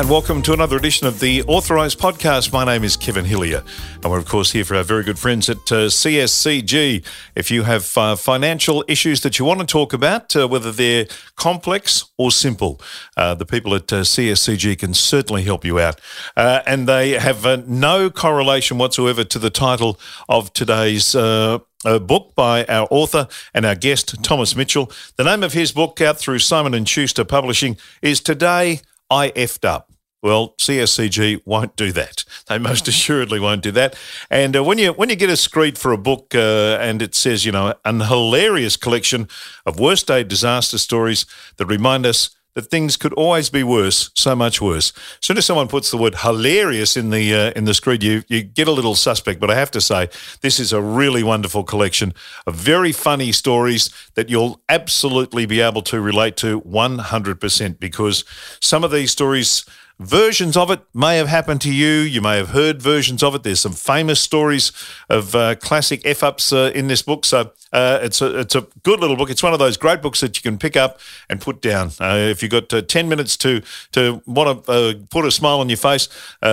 And welcome to another edition of the Authorised Podcast. My name is Kevin Hillier, and we're, of course, here for our very good friends at uh, CSCG. If you have uh, financial issues that you want to talk about, uh, whether they're complex or simple, uh, the people at uh, CSCG can certainly help you out. Uh, and they have no correlation whatsoever to the title of today's a book by our author and our guest, Thomas Mitchell. The name of his book, out through Simon and Schuster Publishing, is Today I effed up. Well, CSCG won't do that. They most assuredly won't do that. And uh, when you when you get a screed for a book uh, and it says, you know, an hilarious collection of worst day disaster stories that remind us that things could always be worse, so much worse. As soon as someone puts the word hilarious in the uh, in the screed, you you get a little suspect. But I have to say, this is a really wonderful collection of very funny stories that you'll absolutely be able to relate to 100% because some of these stories versions of it may have happened to you. You may have heard versions of it. There's some famous stories of uh, classic f ups uh, in this book. So uh, it's a it's a good little book. It's one of those great books that you can pick up and put down. Uh, if you've got uh, ten minutes to to want to uh, put a smile on your face,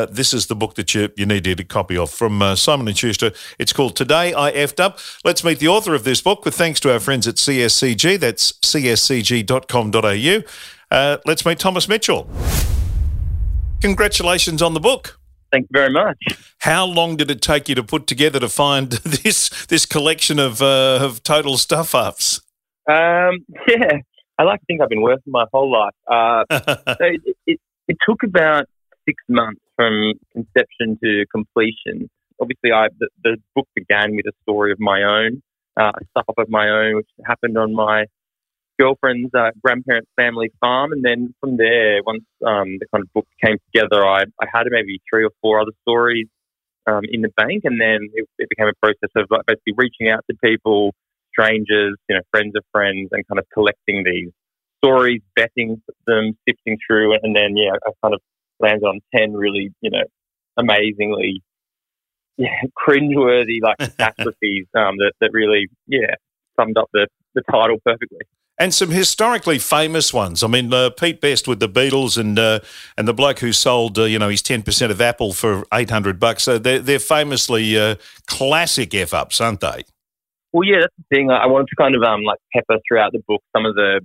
this is the book that you you need to get a copy of from Simon and Schuster. It's called Today I effed up. Let's meet the author of this book. With thanks to our friends at CSCG. That's cscg.com.au. let's meet Thomas Mitchell. Congratulations on the book. Thank you very much. How long did it take you to put together to find this this collection of uh, of total stuff ups? Um, yeah, I like to think I've been working my whole life. Uh, so it, it, it, took about six months from conception to completion. Obviously, I the, the book began with a story of my own, uh, stuff up of my own, which happened on my girlfriend's uh, grandparents' family farm, and then from there, once um, the kind of book came together, I, I had maybe three or four other stories um, in the bank, and then it, it, became a process of like basically reaching out to people, strangers, you know, friends of friends, and kind of collecting these stories, vetting them, sifting through, and then yeah, I kind of landed on ten really, you know, amazingly. Yeah, cringeworthy like catastrophes um, that that really yeah summed up the, the title perfectly and some historically famous ones. I mean, uh, Pete Best with the Beatles, and uh, and the bloke who sold uh, you know his ten percent of Apple for eight hundred bucks. So they're they're famously uh, classic f ups, aren't they? Well, yeah, that's the thing. I wanted to kind of um like pepper throughout the book some of the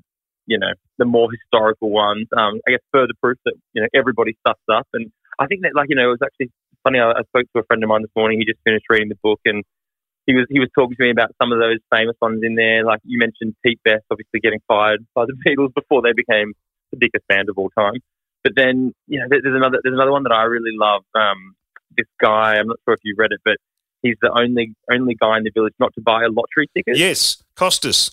you know the more historical ones. Um, I guess further proof that you know everybody stuffs up, and I think that like you know it was actually funny. I, I spoke to a friend of mine this morning. He just finished reading the book and he was he was talking to me about some of those famous ones in there. Like you mentioned, Pete Best obviously getting fired by the Beatles before they became the biggest band of all time. But then, you know, there's another there's another one that I really love. Um, this guy, I'm not sure if you've read it, but he's the only only guy in the village not to buy a lottery ticket. Yes, Costas.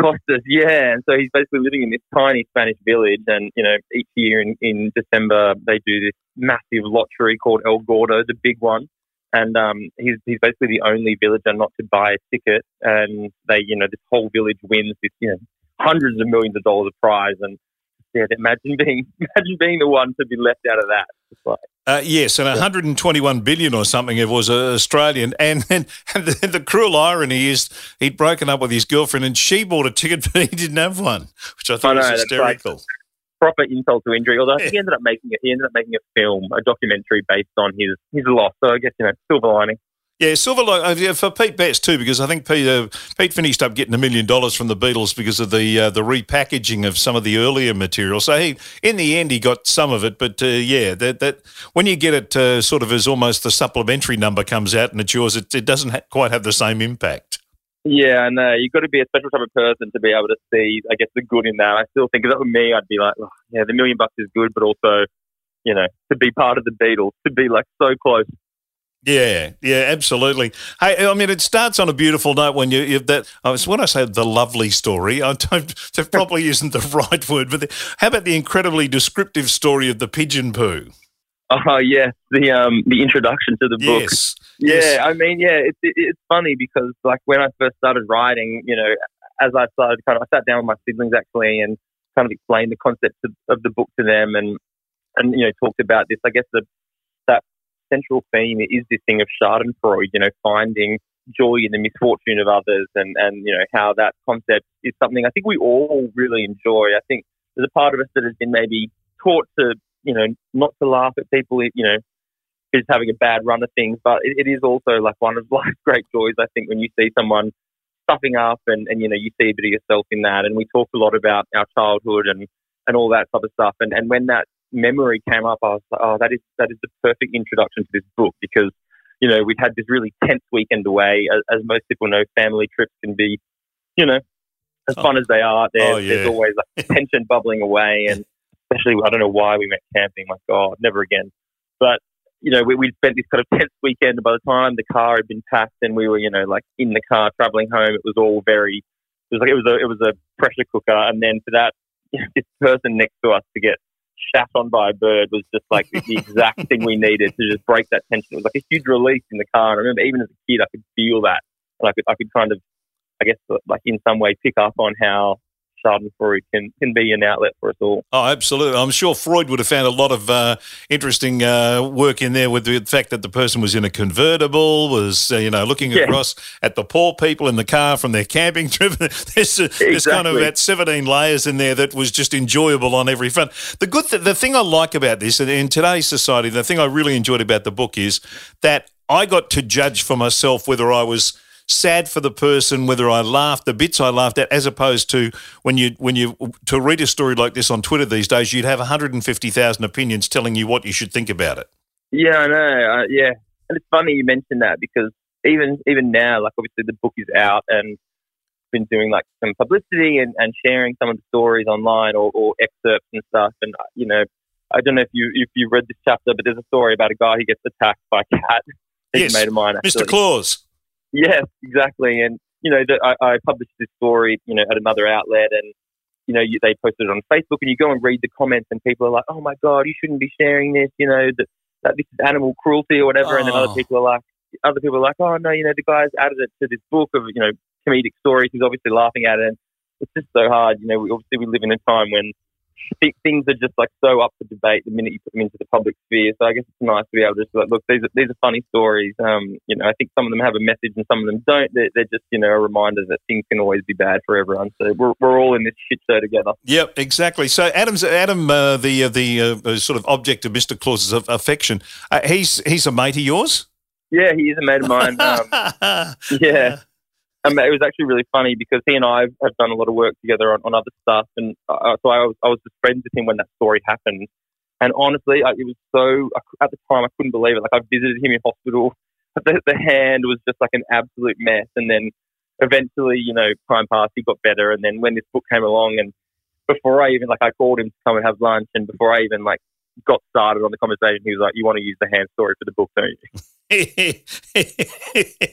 Costas, yeah. And so he's basically living in this tiny Spanish village, and you know, each year in, in December they do this massive lottery called El Gordo, the big one and um, he's he's basically the only villager not to buy a ticket, and they you know this whole village wins this you know hundreds of millions of dollars of prize, and yeah, imagine being imagine being the one to be left out of that. Like, uh, yes, and 121 billion or something it was uh, Australian, and and, and the, the, cruel irony is he'd broken up with his girlfriend, and she bought a ticket, but he didn't have one, which I thought I know, was hysterical proper insult to injury. Although he ended up making it, he ended up making a film, a documentary based on his his loss. So I guess you know, silver lining. Yeah, silver lining uh, for Pete Best too, because I think Pete, uh, Pete finished up getting a million dollars from the Beatles because of the uh, the repackaging of some of the earlier material. So he, in the end, he got some of it. But uh, yeah, that that when you get it uh, sort of as almost the supplementary number comes out and it's yours, it, it doesn't ha- quite have the same impact. Yeah, and uh, you've got to be a special type of person to be able to see, I guess, the good in that. I still think if that were me, I'd be like, oh, yeah, the million bucks is good, but also, you know, to be part of the Beatles, to be like so close. Yeah, yeah, absolutely. Hey, I mean, it starts on a beautiful note when you, you that. I was when I say the lovely story, I don't. That probably isn't the right word, but the, how about the incredibly descriptive story of the pigeon poo? Oh yes, the um the introduction to the book. Yes. Yeah, yes. I mean, yeah, it's it, it's funny because like when I first started writing, you know, as I started kind of, I sat down with my siblings actually and kind of explained the concept of, of the book to them and and you know talked about this. I guess the that central theme is this thing of Schadenfreude, you know, finding joy in the misfortune of others and and you know how that concept is something I think we all really enjoy. I think there's a part of us that has been maybe taught to you know, not to laugh at people, you know, who's having a bad run of things, but it, it is also like one of life's great joys. I think when you see someone stuffing up and, and you know you see a bit of yourself in that, and we talk a lot about our childhood and and all that type of stuff. And and when that memory came up, I was like, oh, that is that is the perfect introduction to this book because you know we've had this really tense weekend away. As, as most people know, family trips can be, you know, as oh. fun as they are. Oh, there's, oh, yeah. there's always like tension bubbling away, and especially I don't know why we went camping. My God, never again. But you know, we, we spent this kind of tense weekend. And by the time the car had been packed and we were, you know, like in the car traveling home, it was all very, it was like it was a it was a pressure cooker. And then for that, you know, this person next to us to get shat on by a bird was just like the exact thing we needed to just break that tension. It was like a huge release in the car. And I remember even as a kid, I could feel that, and I could I could kind of, I guess, like in some way pick up on how Schadenfreude can, can be an outlet for us all. Oh, absolutely. I'm sure Freud would have found a lot of uh, interesting uh, work in there with the fact that the person was in a convertible, was, uh, you know, looking yeah. across at the poor people in the car from their camping trip. there's, exactly. there's kind of about 17 layers in there that was just enjoyable on every front. The good, th- the thing I like about this, and in today's society, the thing I really enjoyed about the book is that I got to judge for myself whether I was – sad for the person, whether I laughed, the bits I laughed at, as opposed to when you when you to read a story like this on Twitter these days, you'd have 150,000 opinions telling you what you should think about it. Yeah, I know. Uh, yeah, and it's funny you mentioned that because even even now, like obviously the book is out and been doing like some publicity and, and sharing some of the stories online or, or excerpts and stuff. And uh, you know, I don't know if you if you read this chapter, but there's a story about a guy who gets attacked by a cat. Yes, made of mine, Mr. Claus. Yes, exactly. And you know, the, I, I, published this story, you know, at another outlet, and you know, you, they posted it on Facebook, and you go and read the comments, and people are like, "Oh my god, you shouldn't be sharing this," you know, that, that this is animal cruelty or whatever. Oh. And then other oh. people are like, other people are like, "Oh no, you know, the guy's added it to this book of you know comedic stories. He's obviously laughing at it." And it's just so hard, you know. We, obviously, we live in a time when things are just like so up for debate the minute you put them into the public sphere. So I guess it's nice to be able to just be like, look, these are these are funny stories. Um, you know, I think some of them have a message and some of them don't. They're, they're just you know a reminder that things can always be bad for everyone. So we're, we're all in this shit show together. Yep, exactly. So Adam's Adam, uh, the uh, the uh, sort of object of Mister Claus's affection. Uh, he's he's a mate of yours. Yeah, he is a mate of mine. Um, yeah. Um, it was actually really funny because he and I have done a lot of work together on, on other stuff, and uh, so I was I was just friends with him when that story happened. And honestly, I, it was so at the time I couldn't believe it. Like I visited him in hospital. The, the hand was just like an absolute mess, and then eventually, you know, time passed. He got better, and then when this book came along, and before I even like I called him to come and have lunch, and before I even like got started on the conversation, he was like, "You want to use the hand story for the book, don't you?" and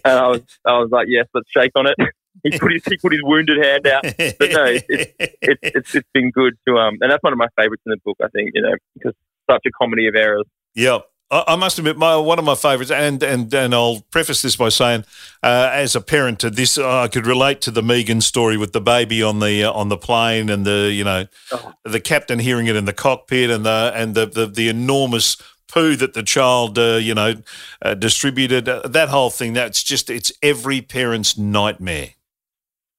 I was, I was like, "Yes, let's shake on it." he put his he put his wounded hand out, but no, it's it's, it's it's been good to um, and that's one of my favorites in the book. I think you know because such a comedy of errors. Yep. I must admit, my, one of my favourites, and, and and I'll preface this by saying, uh, as a parent to this, I could relate to the Megan story with the baby on the uh, on the plane, and the you know, oh. the captain hearing it in the cockpit, and the and the the, the enormous poo that the child uh, you know uh, distributed. Uh, that whole thing, that's just it's every parent's nightmare.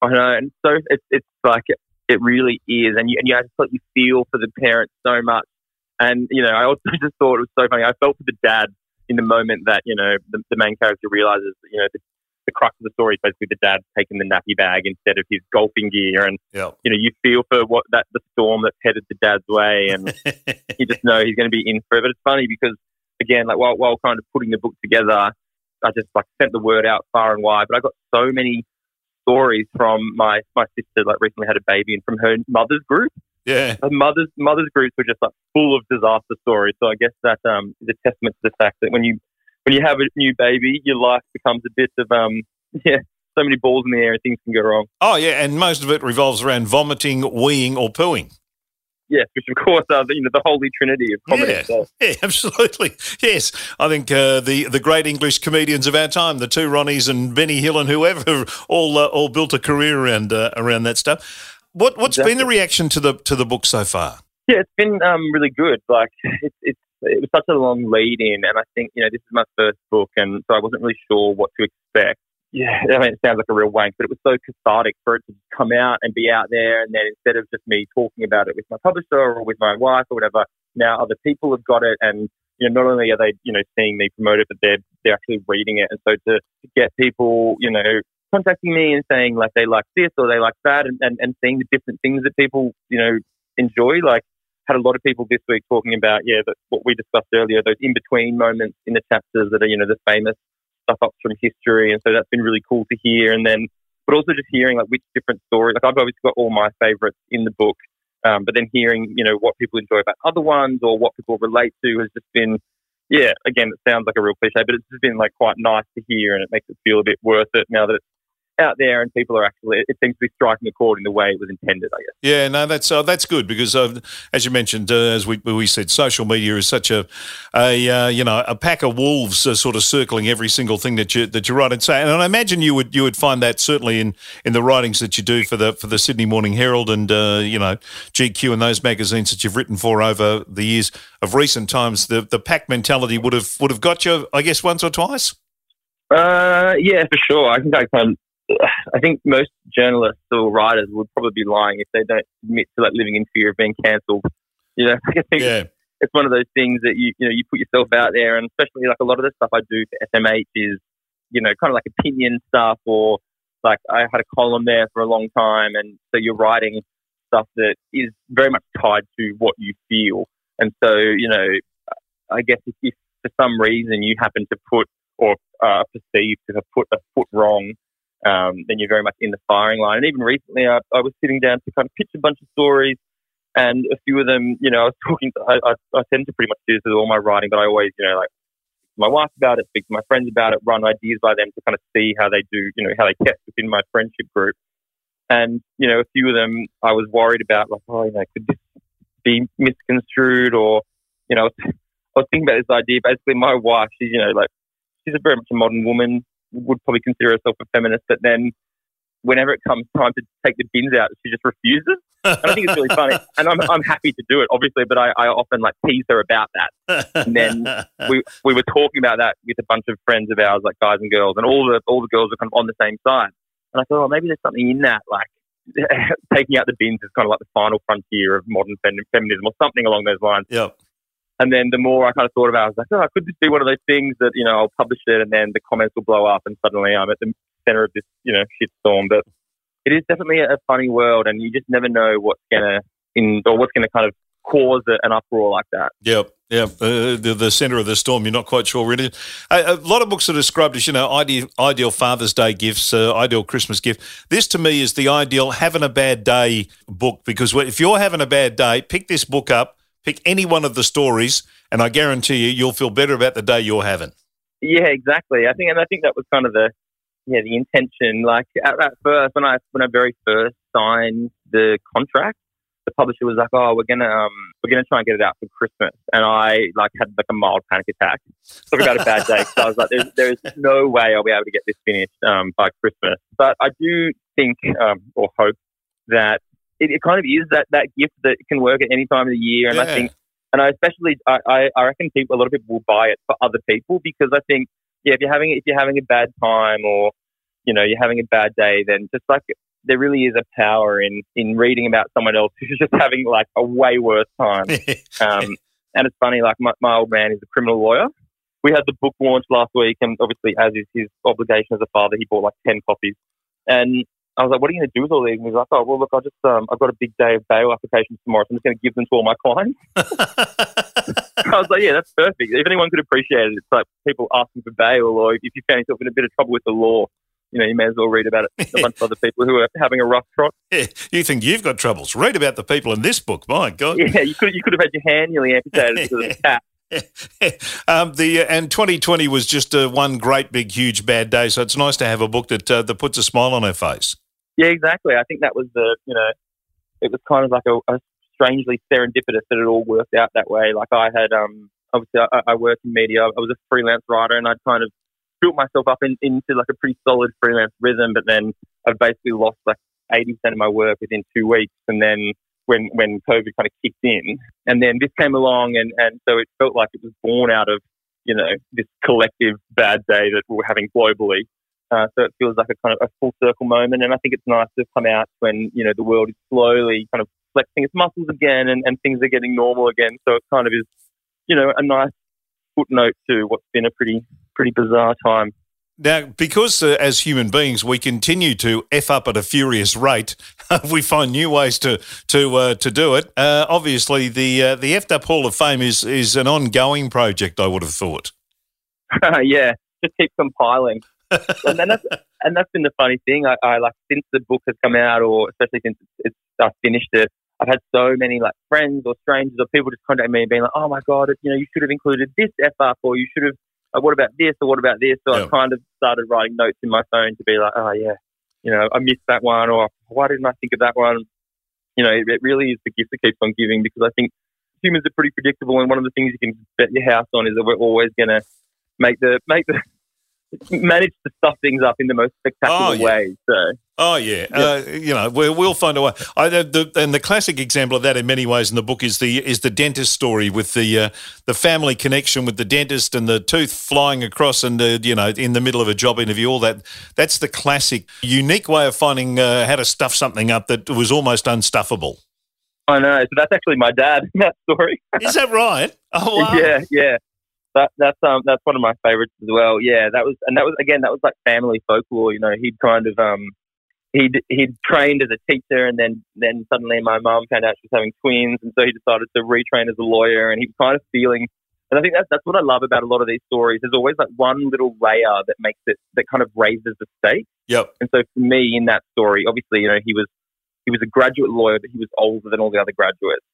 I know, and so it's it's like it really is, and you and you feel for the parents so much and, you know, I also just thought it was so funny. I felt for the dad in the moment that, you know, the, the main character realizes, you know, the, the, crux of the story is basically the dad taking the nappy bag instead of his golfing gear. And, yep. you know, you feel for what that the storm that's headed the dad's way. And you just know he's going to be in for it. But it's funny because, again, like while, while kind of putting the book together, I just like sent the word out far and wide. But I got so many stories from my, my sister, like recently had a baby, and from her mother's group yeah. mothers mothers groups were just like full of disaster stories. So I guess that um, is a testament to the fact that when you when you have a new baby, your life becomes a bit of um yeah so many balls in the air and things can go wrong. Oh yeah, and most of it revolves around vomiting, weeing, or pooing. Yes, which of course are the, you know the holy trinity of comedy. Yeah, yeah absolutely. Yes, I think uh, the the great English comedians of our time, the two Ronnies and Benny Hill and whoever, all uh, all built a career around uh, around that stuff. What what's exactly. been the reaction to the to the book so far? Yeah, it's been um, really good. Like it's it's it was such a long lead in, and I think you know this is my first book, and so I wasn't really sure what to expect. yeah, I mean, it sounds like a real wank, but it was so cathartic for it to come out and be out there. And then instead of just me talking about it with my publisher or with my wife or whatever, now other people have got it. And, you know, not only are they, you know, seeing me promote it, but they're, they're actually reading it. And so to, to get people, you know, contacting me and saying like they like this or they like that and, and, and seeing the different things that people, you know, enjoy. Like had a lot of people this week talking about, yeah, that what we discussed earlier, those in between moments in the chapters that are, you know, the famous stuff up from history. And so that's been really cool to hear. And then, but also just hearing like which different stories, like I've obviously got all my favorites in the book. Um, but then hearing, you know, what people enjoy about other ones or what people relate to has just been, yeah, again, it sounds like a real cliche, but it's just been like quite nice to hear and it makes it feel a bit worth it now that it's out there and people are actually it seems to be striking a chord in the way it was intended i guess. Yeah no that's uh, that's good because uh, as you mentioned uh, as we, we said social media is such a a uh, you know a pack of wolves uh, sort of circling every single thing that you that you write. And say and i imagine you would you would find that certainly in in the writings that you do for the for the sydney morning herald and uh, you know gq and those magazines that you've written for over the years of recent times. The the pack mentality would have would have got you i guess once or twice? Uh, yeah, for sure. I think I kind I think most journalists or writers would probably be lying if they don't admit to like living in fear of being cancelled. You know, I think yeah. it's one of those things that you you know you put yourself out there, and especially like a lot of the stuff I do for SMH is you know kind of like opinion stuff, or like I had a column there for a long time, and so you're writing stuff that is very much tied to what you feel, and so you know, I guess if, if for some reason you happen to put or uh, perceive to have put a foot wrong um, then you're very much in the firing line. And even recently, I, I, was sitting down to kind of pitch a bunch of stories, and a few of them, you know, I was talking. To, I, I, I tend to pretty much do this with all my writing, but I always, you know, like my wife about it, speak to my friends about it, run ideas by them to kind of see how they do, you know, how they test within my friendship group. And you know, a few of them, I was worried about, like, oh, you know, could this be misconstrued, or you know, I was thinking about this idea. Basically, my wife, she's, you know, like, she's a very much a modern woman would probably consider herself a feminist, but then whenever it comes time to take the bins out, she just refuses. And I think it's really funny. And I'm, I'm happy to do it, obviously, but I, I often like tease her about that. And then we, we were talking about that with a bunch of friends of ours, like guys and girls, and all the, all the girls are kind of on the same side. And I thought, oh, maybe there's something in that, like taking out the bins is kind of like the final frontier of modern feminism or something along those lines. Yep. And then the more I kind of thought about it, I was like, oh, I could this be one of those things that, you know, I'll publish it and then the comments will blow up and suddenly I'm at the center of this, you know, shitstorm. But it is definitely a funny world and you just never know what's going to, in or what's going to kind of cause an uproar like that. Yep. Yeah, uh, the, the center of the storm. You're not quite sure really. A, a lot of books are described as you know ideal, ideal Father's Day gifts, uh, ideal Christmas gift. This to me is the ideal having a bad day book because if you're having a bad day, pick this book up, Pick any one of the stories, and I guarantee you, you'll feel better about the day you're having. Yeah, exactly. I think, and I think that was kind of the yeah the intention. Like at, at first, when I when I very first signed the contract, the publisher was like, "Oh, we're gonna um, we're gonna try and get it out for Christmas," and I like had like a mild panic attack. Talk about a bad day. So I was like, "There's there's no way I'll be able to get this finished um, by Christmas." But I do think um, or hope that it, it, kind of is that, that gift that can work at any time of the year. And yeah. I think, and I especially, I, I reckon people, a lot of people will buy it for other people because I think, yeah, if you're having, if you're having a bad time or, you know, you're having a bad day, then just like there really is a power in, in reading about someone else who's just having like a way worse time. um, and it's funny, like my, my old man is a criminal lawyer. We had the book launch last week, and obviously, as is his obligation as a father, he bought like 10 copies. And I was like, what are you going to do with all these? And he was like, oh, well, look, I just, um, I've got a big day of bail applications tomorrow, so I'm just going to give them to all my clients. I was like, yeah, that's perfect. If anyone could appreciate it, it's like people asking for bail, or if you found yourself in a bit of trouble with the law, you know, you may as well read about it. A bunch of other people who are having a rough trot. Yeah, you think you've got troubles? Read about the people in this book. My God. Yeah, you could you could have had your hand nearly amputated because of the cat. um, the uh, and 2020 was just uh, one great big huge bad day. So it's nice to have a book that uh, that puts a smile on her face. Yeah, exactly. I think that was the, you know, it was kind of like a, a strangely serendipitous that it all worked out that way. Like I had, um, obviously I, I work in media. I was a freelance writer and I'd kind of built myself up in, into like a pretty solid freelance rhythm, but then I've basically lost like 80% of my work within two weeks. And then when, when COVID kind of kicked in and then this came along and, and so it felt like it was born out of, you know, this collective bad day that we are having globally. Uh, so it feels like a kind of a full circle moment, and I think it's nice to come out when you know the world is slowly kind of flexing its muscles again, and, and things are getting normal again. So it kind of is, you know, a nice footnote to what's been a pretty pretty bizarre time. Now, because uh, as human beings we continue to f up at a furious rate, we find new ways to to uh, to do it. Uh, obviously, the uh, the effed up Hall of Fame is is an ongoing project. I would have thought. yeah, just keep compiling, and then that's and that's been the funny thing. I, I, like since the book has come out, or especially since it's, I finished it. I've had so many like friends or strangers or people just contact me and being like, "Oh my god, you know, you should have included this f up, or you should have uh, what about this or what about this? So yeah. I kind of started writing notes in my phone to be like, oh yeah, you know, I missed that one, or why didn't I think of that one? You know, it, it really is the gift that keeps on giving because I think humans are pretty predictable, and one of the things you can bet your house on is that we're always going to make the make the manage to stuff things up in the most spectacular oh, yeah. ways. So. Oh yeah, yeah. Uh, you know we, will find a way. I, the, and the classic example of that, in many ways, in the book is the is the dentist story with the uh, the family connection with the dentist and the tooth flying across and the you know in the middle of a job interview. All that that's the classic, unique way of finding uh, how to stuff something up that was almost unstuffable. I know. So that's actually my dad. That story. is that right? Oh wow. Yeah, yeah that that's um that's one of my favorites as well. Yeah, that was and that was again that was like family folklore. You know, he'd kind of um he'd he'd trained as a teacher and then then suddenly my mum found out she was having twins and so he decided to retrain as a lawyer and he was kind of feeling and I think that's that's what I love about a lot of these stories. There's always like one little layer that makes it that kind of raises the stakes. Yep. And so for me in that story, obviously, you know, he was he was a graduate lawyer, but he was older than all the other graduates.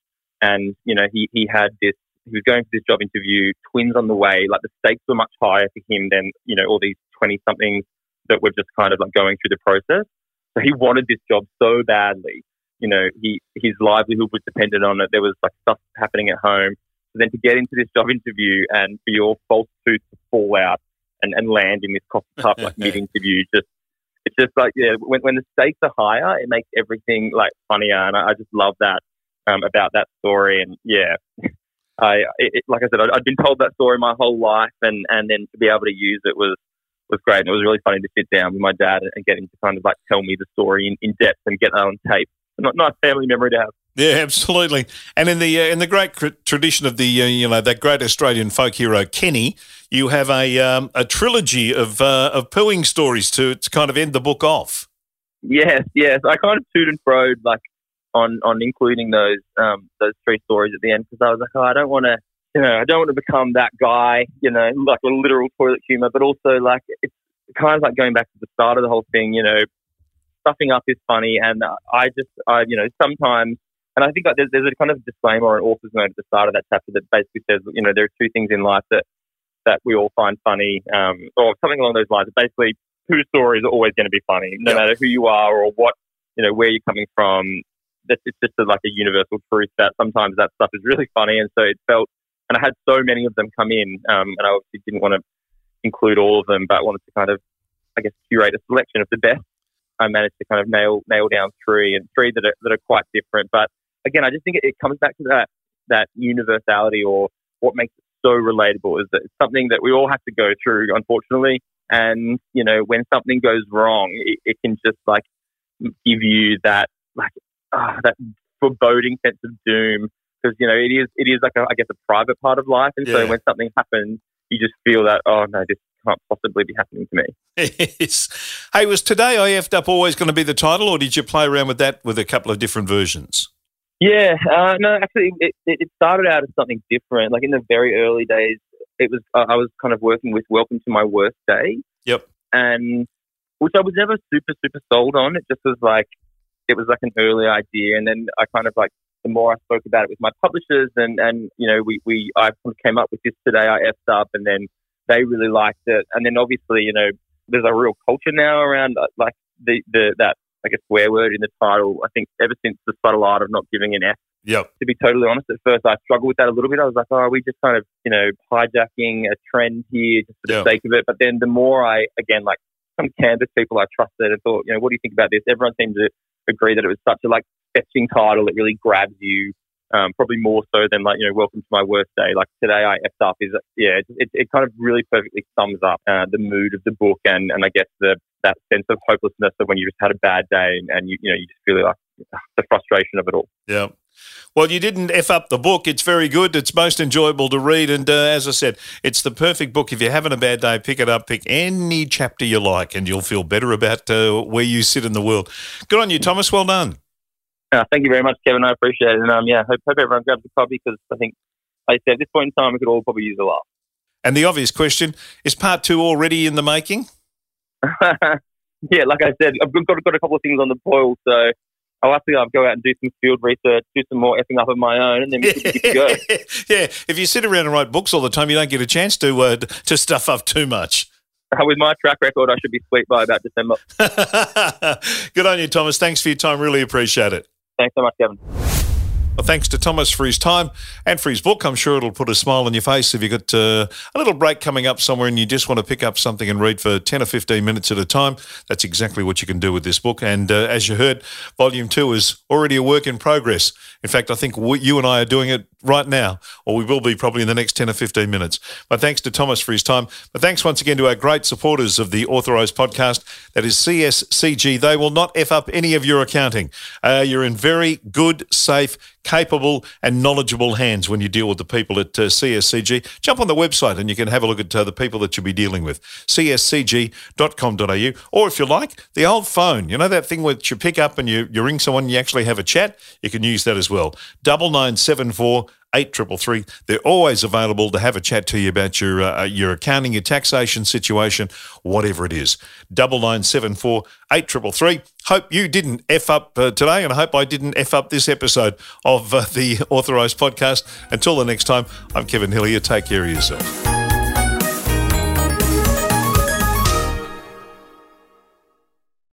And, you know, he, he had this he was going for this job interview, twins on the way. Like the stakes were much higher for him than, you know, all these 20 somethings that were just kind of like going through the process. So he wanted this job so badly. You know, he, his livelihood was dependent on it. There was like stuff happening at home. So then to get into this job interview and for your false tooth to fall out and, and land in this coffee cup like mid interview, just it's just like yeah, when when the stakes are higher, it makes everything like funnier, and I, I just love that um, about that story. And yeah, I, it, like I said, I'd, I'd been told that story my whole life, and, and then to be able to use it was was great. And it was really funny to sit down with my dad and get him to kind of like tell me the story in, in depth and get that on tape. Not nice family memory to have. Yeah, absolutely. And in the uh, in the great tradition of the uh, you know that great Australian folk hero Kenny, you have a um, a trilogy of uh, of pooing stories to to kind of end the book off. Yes, yes. I kind of toot and froed like on on including those um, those three stories at the end because I was like, oh, I don't want to, you know, I don't want to become that guy, you know, like a literal toilet humor, but also like it's kind of like going back to the start of the whole thing, you know, stuffing up is funny, and I just, I, you know, sometimes. And I think like, there's, there's a kind of disclaimer or an author's note at the start of that chapter that basically says, you know, there are two things in life that that we all find funny, um, or something along those lines. Basically, two stories are always going to be funny, no yep. matter who you are or what, you know, where you're coming from it's just a, like a universal truth that sometimes that stuff is really funny. And so it felt, and I had so many of them come in, um, and I obviously didn't want to include all of them, but wanted to kind of, I guess, curate a selection of the best. I managed to kind of nail nail down three and three that are that are quite different. But again, I just think it, it comes back to that that universality or what makes it so relatable is that it's something that we all have to go through, unfortunately. And you know, when something goes wrong, it, it can just like give you that like uh, that foreboding sense of doom because you know it is it is like a, I guess a private part of life, and yeah. so when something happens, you just feel that oh no, this can't possibly be happening to me. Yes. Hey, was today I effed up always going to be the title, or did you play around with that with a couple of different versions? Yeah, uh, no, actually, it, it started out as something different. Like in the very early days, it was uh, I was kind of working with Welcome to My Worst Day. Yep. And which I was never super super sold on. It just was like it was like an early idea, and then I kind of like the more I spoke about it with my publishers, and and you know we we I came up with this today. I effed up, and then they really liked it, and then obviously you know there's a real culture now around uh, like the the that I guess swear word in the title. I think ever since the subtle art of not giving an F. Yep. To be totally honest, at first I struggled with that a little bit. I was like, oh, are we just kind of, you know, hijacking a trend here just for the yep. sake of it? But then the more I, again, like some Canvas people I trusted and thought, you know, what do you think about this? Everyone seemed to agree that it was such a like fetching title. It really grabs you. Um, probably more so than like you know, welcome to my worst day. Like today, I effed up. Is yeah, it, it kind of really perfectly sums up uh, the mood of the book and and I guess the that sense of hopelessness of when you just had a bad day and, and you you know you just feel like the frustration of it all. Yeah. Well, you didn't F up the book. It's very good. It's most enjoyable to read. And uh, as I said, it's the perfect book. If you're having a bad day, pick it up, pick any chapter you like, and you'll feel better about uh, where you sit in the world. Good on you, Thomas. Well done. Uh, thank you very much, Kevin. I appreciate it. And um, yeah, hope, hope everyone grabs a copy because I think, like I said, at this point in time, we could all probably use a laugh. And the obvious question is part two already in the making? yeah, like I said, I've got, got a couple of things on the boil. So I'll have to go out and do some field research, do some more effing up of my own, and then we can go. yeah, if you sit around and write books all the time, you don't get a chance to uh, to stuff up too much. Uh, with my track record, I should be sweet by about December. Good on you, Thomas. Thanks for your time. Really appreciate it. Thanks so much, Kevin. Well, thanks to Thomas for his time and for his book. I'm sure it'll put a smile on your face if you've got uh, a little break coming up somewhere and you just want to pick up something and read for 10 or 15 minutes at a time. That's exactly what you can do with this book. And uh, as you heard, Volume 2 is already a work in progress. In fact, I think you and I are doing it right now, or we will be probably in the next 10 or 15 minutes. But thanks to Thomas for his time. But thanks once again to our great supporters of the Authorised podcast. That is CSCG. They will not F up any of your accounting. Uh, you're in very good, safe, capable and knowledgeable hands when you deal with the people at uh, CSCG. Jump on the website and you can have a look at uh, the people that you'll be dealing with. cscg.com.au. Or if you like, the old phone. You know that thing where you pick up and you, you ring someone and you actually have a chat? You can use that as well. Double nine seven four eight triple three. They're always available to have a chat to you about your uh, your accounting, your taxation situation, whatever it is. Double nine seven four eight triple three. Hope you didn't f up uh, today, and I hope I didn't f up this episode of uh, the Authorised podcast. Until the next time, I'm Kevin Hillier. Take care of yourself.